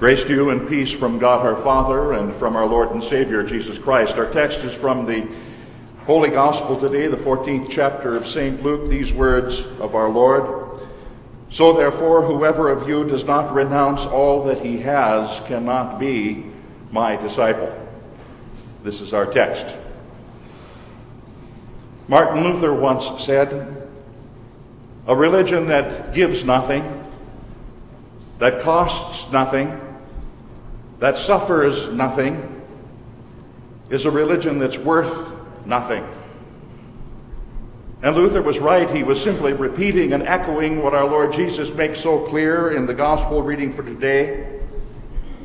Grace to you and peace from God our Father and from our Lord and Savior Jesus Christ. Our text is from the Holy Gospel today, the 14th chapter of St. Luke, these words of our Lord. So therefore, whoever of you does not renounce all that he has cannot be my disciple. This is our text. Martin Luther once said, A religion that gives nothing, that costs nothing, that suffers nothing, is a religion that's worth nothing. And Luther was right. He was simply repeating and echoing what our Lord Jesus makes so clear in the gospel reading for today.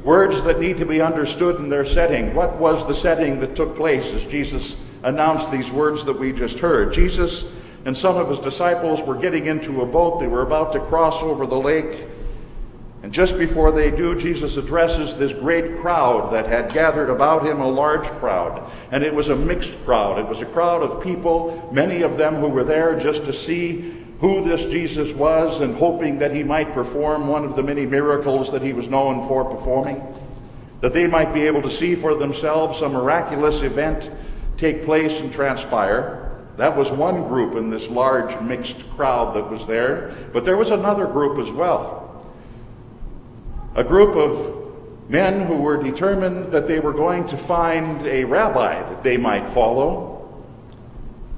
Words that need to be understood in their setting. What was the setting that took place as Jesus announced these words that we just heard? Jesus and some of his disciples were getting into a boat. They were about to cross over the lake. And just before they do, Jesus addresses this great crowd that had gathered about him, a large crowd. And it was a mixed crowd. It was a crowd of people, many of them who were there just to see who this Jesus was and hoping that he might perform one of the many miracles that he was known for performing. That they might be able to see for themselves some miraculous event take place and transpire. That was one group in this large mixed crowd that was there. But there was another group as well a group of men who were determined that they were going to find a rabbi that they might follow.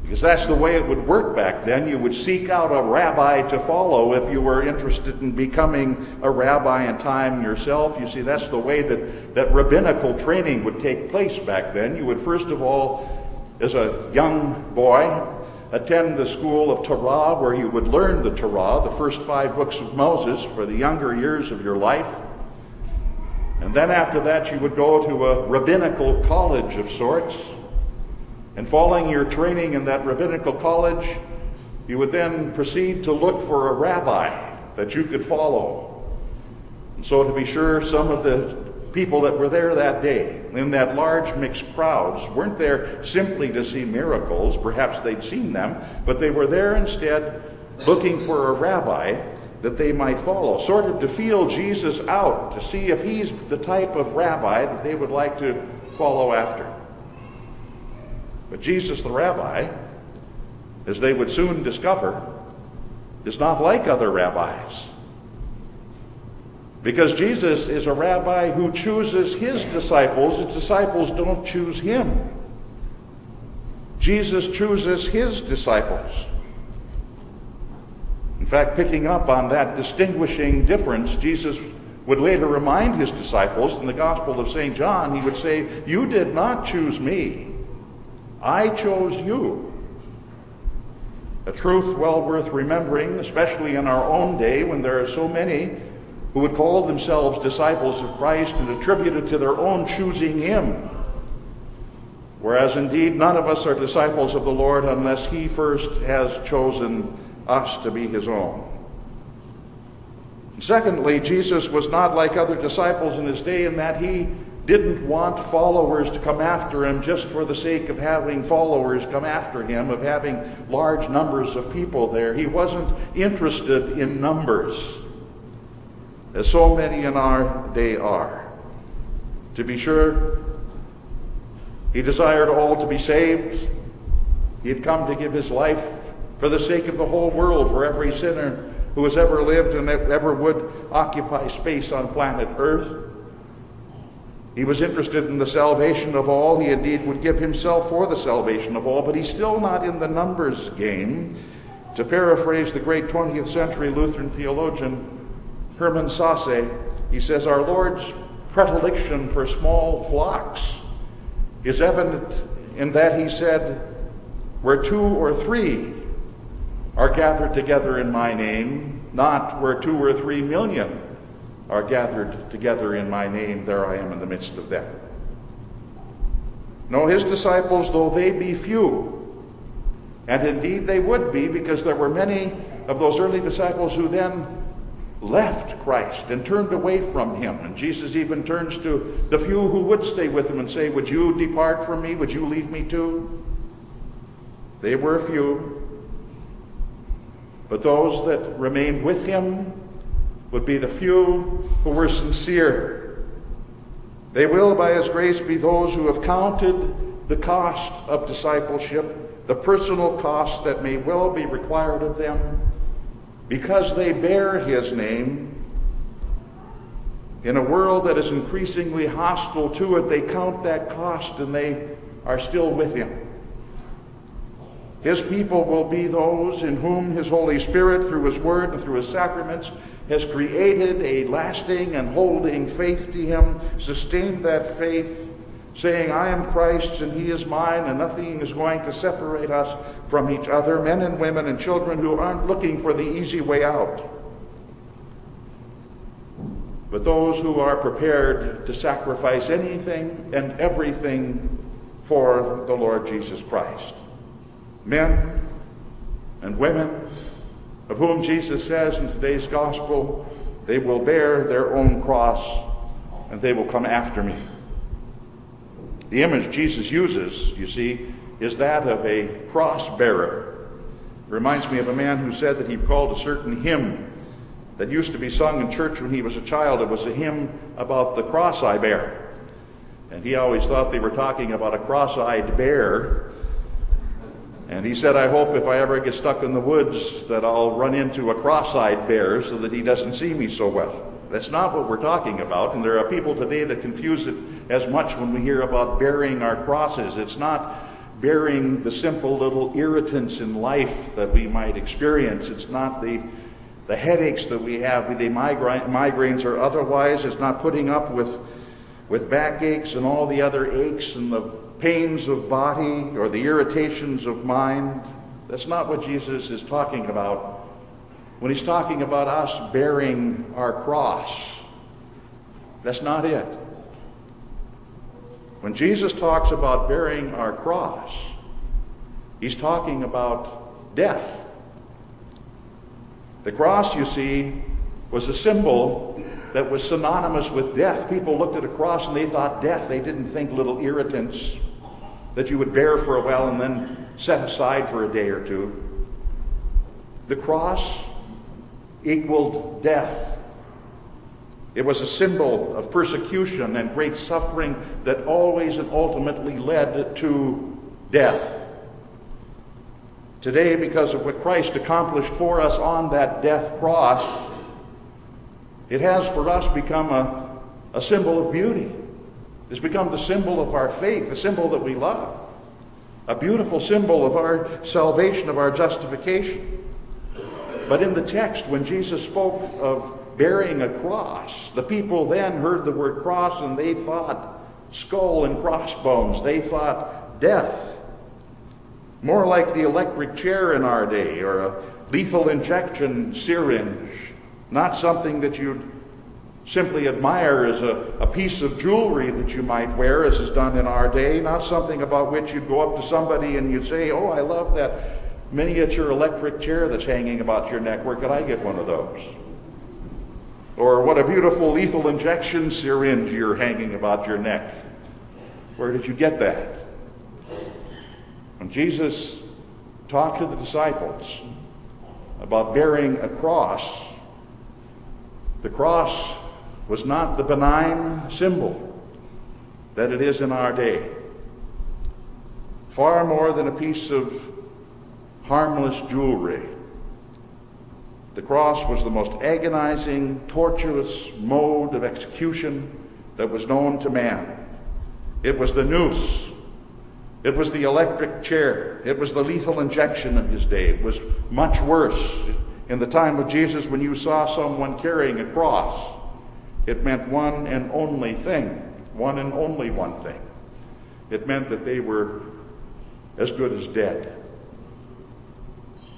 Because that's the way it would work back then. You would seek out a rabbi to follow if you were interested in becoming a rabbi in time yourself. You see, that's the way that, that rabbinical training would take place back then. You would first of all, as a young boy, attend the school of Torah where you would learn the Torah, the first five books of Moses, for the younger years of your life. And then after that, you would go to a rabbinical college of sorts. And following your training in that rabbinical college, you would then proceed to look for a rabbi that you could follow. And so, to be sure, some of the people that were there that day in that large mixed crowds weren't there simply to see miracles. Perhaps they'd seen them, but they were there instead looking for a rabbi that they might follow, sort of to feel Jesus out, to see if he's the type of rabbi that they would like to follow after. But Jesus, the rabbi, as they would soon discover, is not like other rabbis. Because Jesus is a rabbi who chooses his disciples, his disciples don't choose him. Jesus chooses his disciples. In fact, picking up on that distinguishing difference, Jesus would later remind his disciples in the Gospel of St. John, he would say, You did not choose me, I chose you. A truth well worth remembering, especially in our own day when there are so many who would call themselves disciples of Christ and attribute it to their own choosing him. Whereas indeed none of us are disciples of the Lord unless he first has chosen us to be his own. Secondly, Jesus was not like other disciples in his day in that he didn't want followers to come after him just for the sake of having followers come after him, of having large numbers of people there. He wasn't interested in numbers, as so many in our day are. To be sure, he desired all to be saved. He had come to give his life for the sake of the whole world, for every sinner who has ever lived and ever would occupy space on planet Earth. He was interested in the salvation of all. He indeed would give himself for the salvation of all, but he's still not in the numbers game. To paraphrase the great 20th century Lutheran theologian Hermann Sasse, he says, Our Lord's predilection for small flocks is evident in that he said, Where two or three are gathered together in my name, not where two or three million are gathered together in my name, there I am in the midst of them. No, his disciples, though they be few, and indeed they would be, because there were many of those early disciples who then left Christ and turned away from him. And Jesus even turns to the few who would stay with him and say, Would you depart from me? Would you leave me too? They were few, but those that remained with him would be the few who were sincere They will, by His grace, be those who have counted the cost of discipleship, the personal cost that may well be required of them, because they bear His name. In a world that is increasingly hostile to it, they count that cost and they are still with Him. His people will be those in whom His Holy Spirit, through His Word and through His sacraments, has created a lasting and holding faith to Him, sustained that faith, saying, I am Christ's and He is mine, and nothing is going to separate us from each other, men and women and children who aren't looking for the easy way out, but those who are prepared to sacrifice anything and everything for the Lord Jesus Christ men and women of whom Jesus says in today's gospel, they will bear their own cross and they will come after me. The image Jesus uses, you see, is that of a cross bearer. It Reminds me of a man who said that he called a certain hymn that used to be sung in church when he was a child. It was a hymn about the cross I bear. And he always thought they were talking about a cross eyed bear and he said, I hope if I ever get stuck in the woods that I'll run into a cross eyed bear so that he doesn't see me so well. That's not what we're talking about. And there are people today that confuse it as much when we hear about bearing our crosses. It's not bearing the simple little irritants in life that we might experience. It's not the, the headaches that we have, be they migraines or otherwise. It's not putting up with, with backaches and all the other aches and the pains of body or the irritations of mind. That's not what Jesus is talking about when he's talking about us bearing our cross. That's not it. When Jesus talks about bearing our cross, he's talking about death. The cross, you see, was a symbol that was synonymous with death. People looked at a cross and they thought death. They didn't think little irritants that you would bear for a while and then set aside for a day or two. The cross equaled death. It was a symbol of persecution and great suffering that always and ultimately led to death. Today, because of what Christ accomplished for us on that death cross, it has for us become a, a symbol of beauty. It's become the symbol of our faith, the symbol that we love, a beautiful symbol of our salvation, of our justification. But in the text, when Jesus spoke of bearing a cross, the people then heard the word cross and they thought skull and crossbones. They thought death. More like the electric chair in our day or a lethal injection syringe. Not something that you'd simply admire as a, a piece of jewelry that you might wear, as is done in our day, not something about which you'd go up to somebody and you'd say, Oh, I love that miniature electric chair that's hanging about your neck. Where could I get one of those? Or what a beautiful lethal injection syringe you're hanging about your neck. Where did you get that? When Jesus talked to the disciples about bearing a cross, the cross was not the benign symbol that it is in our day. Far more than a piece of harmless jewelry. The cross was the most agonizing, tortuous mode of execution that was known to man. It was the noose. It was the electric chair. It was the lethal injection of his day. It was much worse. In the time of Jesus, when you saw someone carrying a cross, it meant one and only thing, one and only one thing. It meant that they were as good as dead.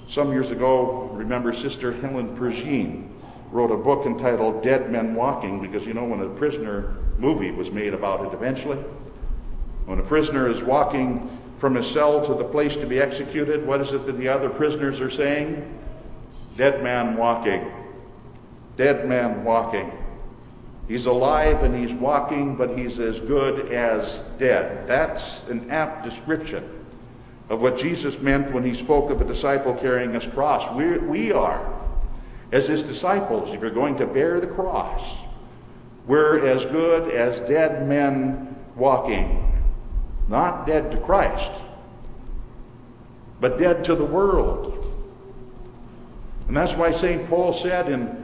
Some years ago, remember Sister Helen Prejean wrote a book entitled Dead Men Walking because you know when a prisoner movie was made about it eventually. When a prisoner is walking from his cell to the place to be executed, what is it that the other prisoners are saying? Dead man walking. Dead man walking. He's alive and he's walking, but he's as good as dead. That's an apt description of what Jesus meant when he spoke of a disciple carrying his cross. We're, we are, as his disciples, if you're going to bear the cross, we're as good as dead men walking, not dead to Christ, but dead to the world. And that's why St. Paul said in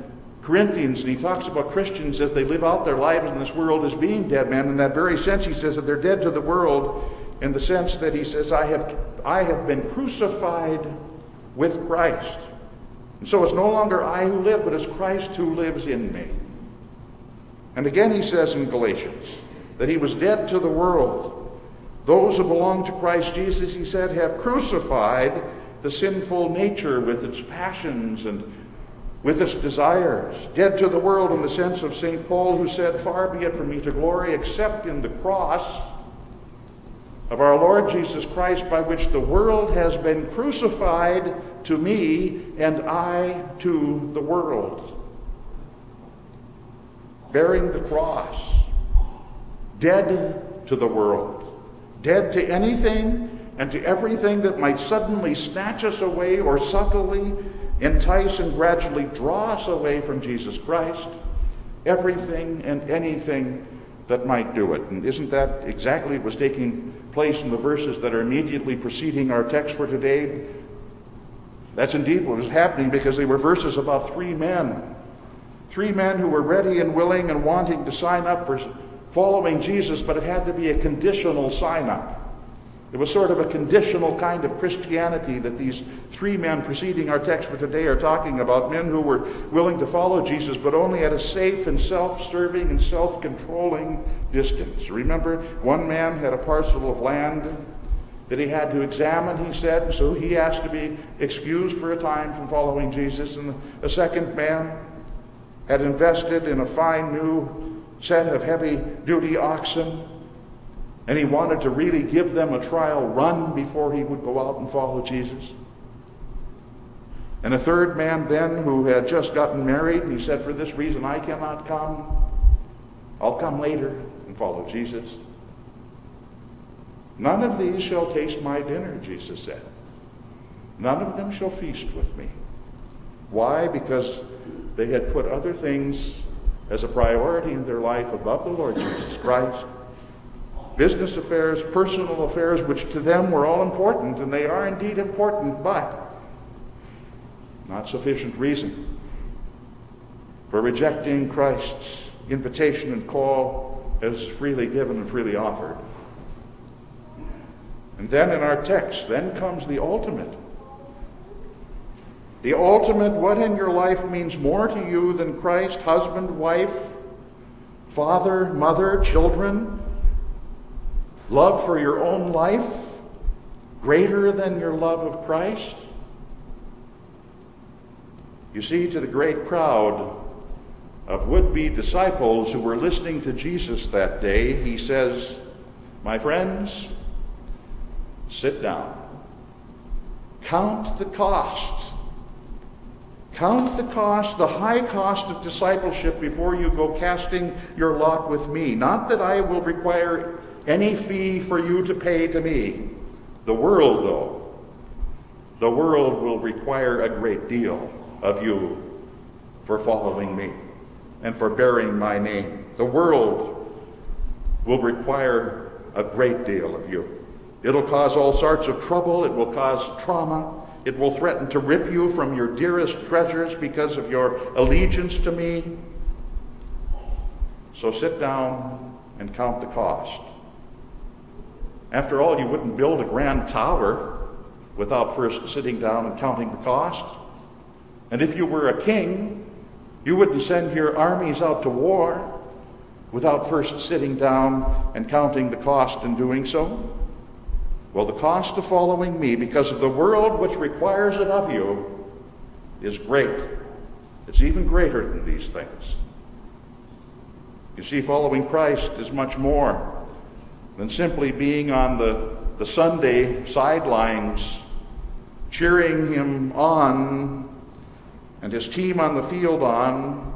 Corinthians, and he talks about Christians as they live out their lives in this world as being dead men. In that very sense, he says that they're dead to the world in the sense that he says, I have, I have been crucified with Christ. And so it's no longer I who live, but it's Christ who lives in me. And again, he says in Galatians that he was dead to the world. Those who belong to Christ Jesus, he said, have crucified the sinful nature with its passions and with its desires. Dead to the world in the sense of St. Paul, who said, Far be it from me to glory except in the cross of our Lord Jesus Christ, by which the world has been crucified to me and I to the world. Bearing the cross, dead to the world, dead to anything and to everything that might suddenly snatch us away or subtly entice and gradually draw us away from Jesus Christ, everything and anything that might do it. And isn't that exactly what was taking place in the verses that are immediately preceding our text for today? That's indeed what was happening because they were verses about three men. Three men who were ready and willing and wanting to sign up for following Jesus, but it had to be a conditional sign up. It was sort of a conditional kind of Christianity that these three men preceding our text for today are talking about men who were willing to follow Jesus, but only at a safe and self serving and self controlling distance. Remember, one man had a parcel of land that he had to examine, he said, and so he asked to be excused for a time from following Jesus. And a second man had invested in a fine new set of heavy duty oxen and he wanted to really give them a trial run before he would go out and follow Jesus. And a third man then who had just gotten married, he said, For this reason I cannot come. I'll come later and follow Jesus. None of these shall taste my dinner, Jesus said. None of them shall feast with me. Why? Because they had put other things as a priority in their life above the Lord Jesus Christ business affairs, personal affairs, which to them were all important, and they are indeed important, but not sufficient reason for rejecting Christ's invitation and call as freely given and freely offered. And then in our text, then comes the ultimate. The ultimate, what in your life means more to you than Christ, husband, wife, father, mother, children, love for your own life greater than your love of Christ? You see, to the great crowd of would be disciples who were listening to Jesus that day, he says, My friends, sit down. Count the cost. Count the cost, the high cost of discipleship before you go casting your lot with me. Not that I will require any fee for you to pay to me. The world, though, the world will require a great deal of you for following me and for bearing my name. The world will require a great deal of you. It'll cause all sorts of trouble, it will cause trauma, it will threaten to rip you from your dearest treasures because of your allegiance to me. So sit down and count the cost. After all, you wouldn't build a grand tower without first sitting down and counting the cost. And if you were a king, you wouldn't send your armies out to war without first sitting down and counting the cost in doing so. Well, the cost of following me, because of the world which requires it of you, is great. It's even greater than these things. You see, following Christ is much more than simply being on the, the Sunday sidelines, cheering him on and his team on the field on,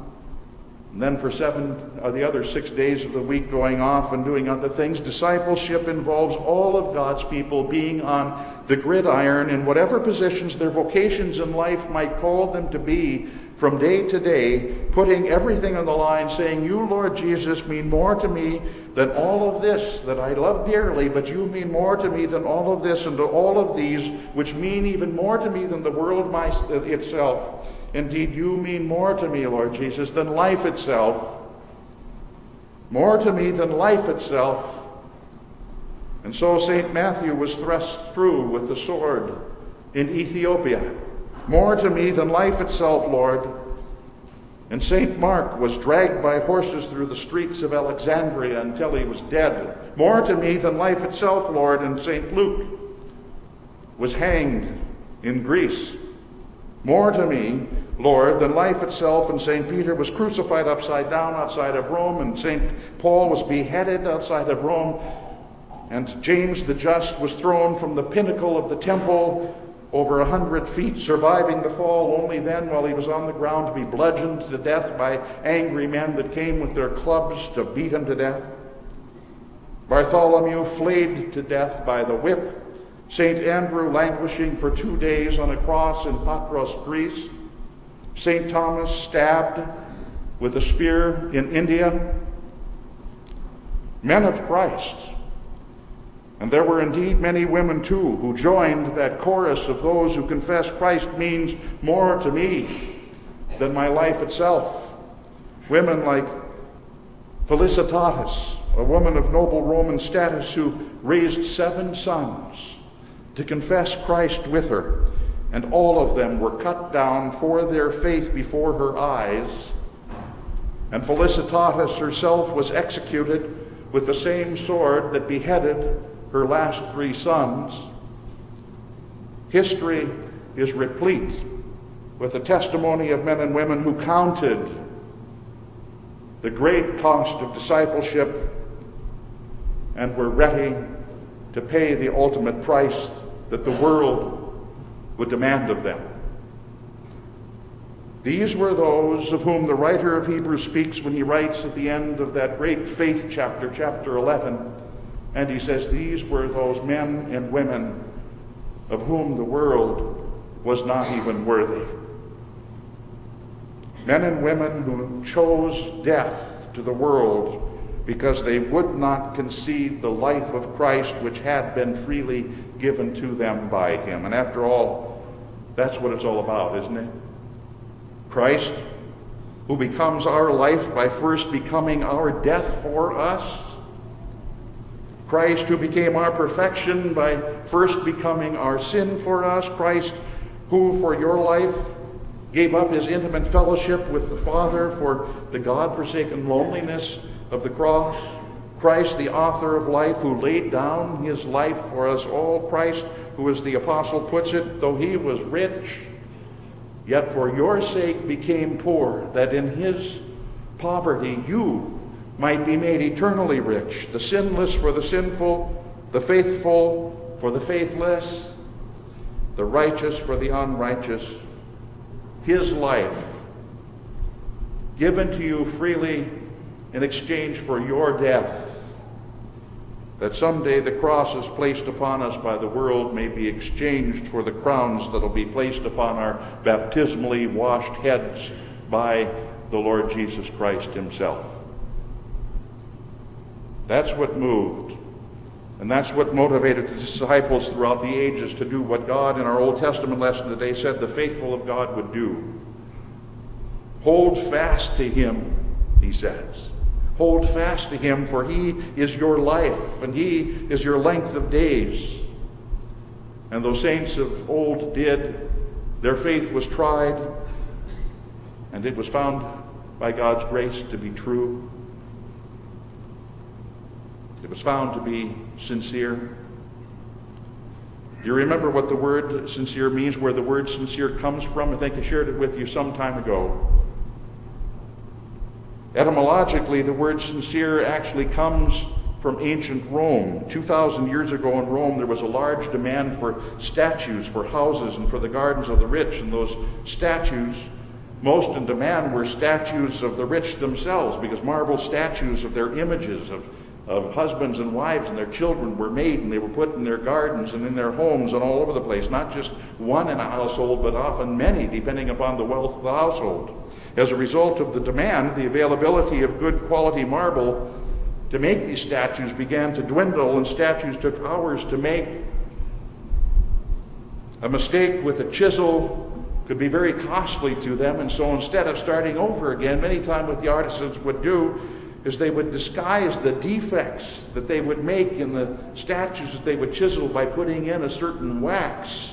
and then for seven of uh, the other six days of the week going off and doing other things. Discipleship involves all of God's people being on the gridiron in whatever positions their vocations in life might call them to be from day to day, putting everything on the line, saying, You, Lord Jesus, mean more to me than all of this that I love dearly, but you mean more to me than all of this and to all of these, which mean even more to me than the world my, itself. Indeed, you mean more to me, Lord Jesus, than life itself. More to me than life itself. And so St. Matthew was thrust through with the sword in Ethiopia. More to me than life itself, Lord. And St. Mark was dragged by horses through the streets of Alexandria until he was dead. More to me than life itself, Lord. And St. Luke was hanged in Greece. More to me, Lord, than life itself. And St. Peter was crucified upside down outside of Rome. And St. Paul was beheaded outside of Rome. And James the Just was thrown from the pinnacle of the temple over a hundred feet, surviving the fall only then while he was on the ground to be bludgeoned to death by angry men that came with their clubs to beat him to death. Bartholomew flayed to death by the whip. St. Andrew languishing for two days on a cross in Patras, Greece. St. Thomas stabbed with a spear in India. Men of Christ and there were indeed many women too who joined that chorus of those who confess Christ means more to me than my life itself. Women like Felicitatis, a woman of noble Roman status who raised seven sons to confess Christ with her, and all of them were cut down for their faith before her eyes. And Felicitatis herself was executed with the same sword that beheaded her last three sons, history is replete with the testimony of men and women who counted the great cost of discipleship and were ready to pay the ultimate price that the world would demand of them. These were those of whom the writer of Hebrews speaks when he writes at the end of that great faith chapter, chapter 11 and he says, These were those men and women of whom the world was not even worthy. Men and women who chose death to the world because they would not concede the life of Christ which had been freely given to them by him. And after all, that's what it's all about, isn't it? Christ, who becomes our life by first becoming our death for us Christ who became our perfection by first becoming our sin for us. Christ who, for your life, gave up his intimate fellowship with the Father for the God forsaken loneliness of the cross. Christ, the author of life, who laid down his life for us all. Christ, who, as the apostle puts it, though he was rich, yet for your sake became poor, that in his poverty you might be made eternally rich, the sinless for the sinful, the faithful for the faithless, the righteous for the unrighteous. His life given to you freely in exchange for your death, that someday the crosses placed upon us by the world may be exchanged for the crowns that will be placed upon our baptismally washed heads by the Lord Jesus Christ Himself. That's what moved. And that's what motivated the disciples throughout the ages to do what God in our Old Testament lesson today said the faithful of God would do. Hold fast to him, he says. Hold fast to him, for he is your life, and he is your length of days. And those saints of old did. Their faith was tried, and it was found by God's grace to be true. It was found to be sincere. Do you remember what the word sincere means, where the word sincere comes from? I think I shared it with you some time ago. Etymologically, the word sincere actually comes from ancient Rome. 2,000 years ago in Rome, there was a large demand for statues, for houses, and for the gardens of the rich. And those statues, most in demand, were statues of the rich themselves, because marble statues of their images, of of husbands and wives and their children were made and they were put in their gardens and in their homes and all over the place. Not just one in a household, but often many, depending upon the wealth of the household. As a result of the demand, the availability of good quality marble to make these statues began to dwindle, and statues took hours to make. A mistake with a chisel could be very costly to them, and so instead of starting over again, many times what the artisans would do is they would disguise the defects that they would make in the statues that they would chisel by putting in a certain wax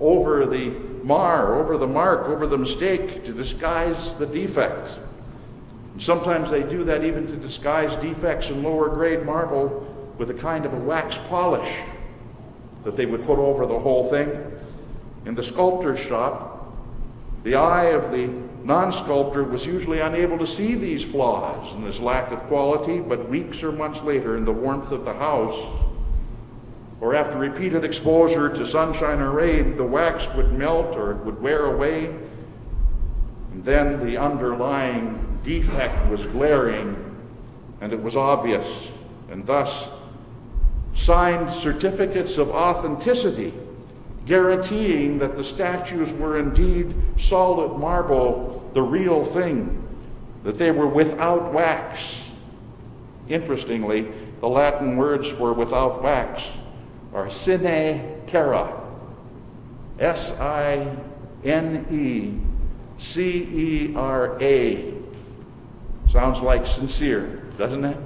over the mar, over the mark, over the mistake to disguise the defect. And sometimes they do that even to disguise defects in lower grade marble with a kind of a wax polish that they would put over the whole thing. In the sculptor's shop, the eye of the non sculptor was usually unable to see these flaws and this lack of quality, but weeks or months later, in the warmth of the house, or after repeated exposure to sunshine or rain, the wax would melt or it would wear away, and then the underlying defect was glaring and it was obvious, and thus signed certificates of authenticity guaranteeing that the statues were indeed solid marble, the real thing, that they were without wax. Interestingly, the Latin words for without wax are sine cera. S I N E C E R A. Sounds like sincere, doesn't it?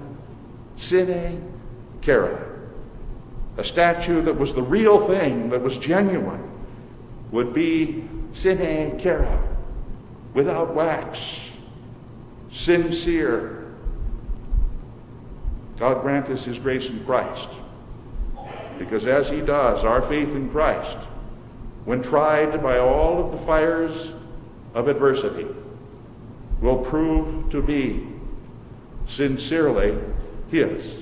Sine cera a statue that was the real thing, that was genuine, would be sine cera, without wax, sincere. God grant us His grace in Christ. Because as He does, our faith in Christ, when tried by all of the fires of adversity, will prove to be sincerely His.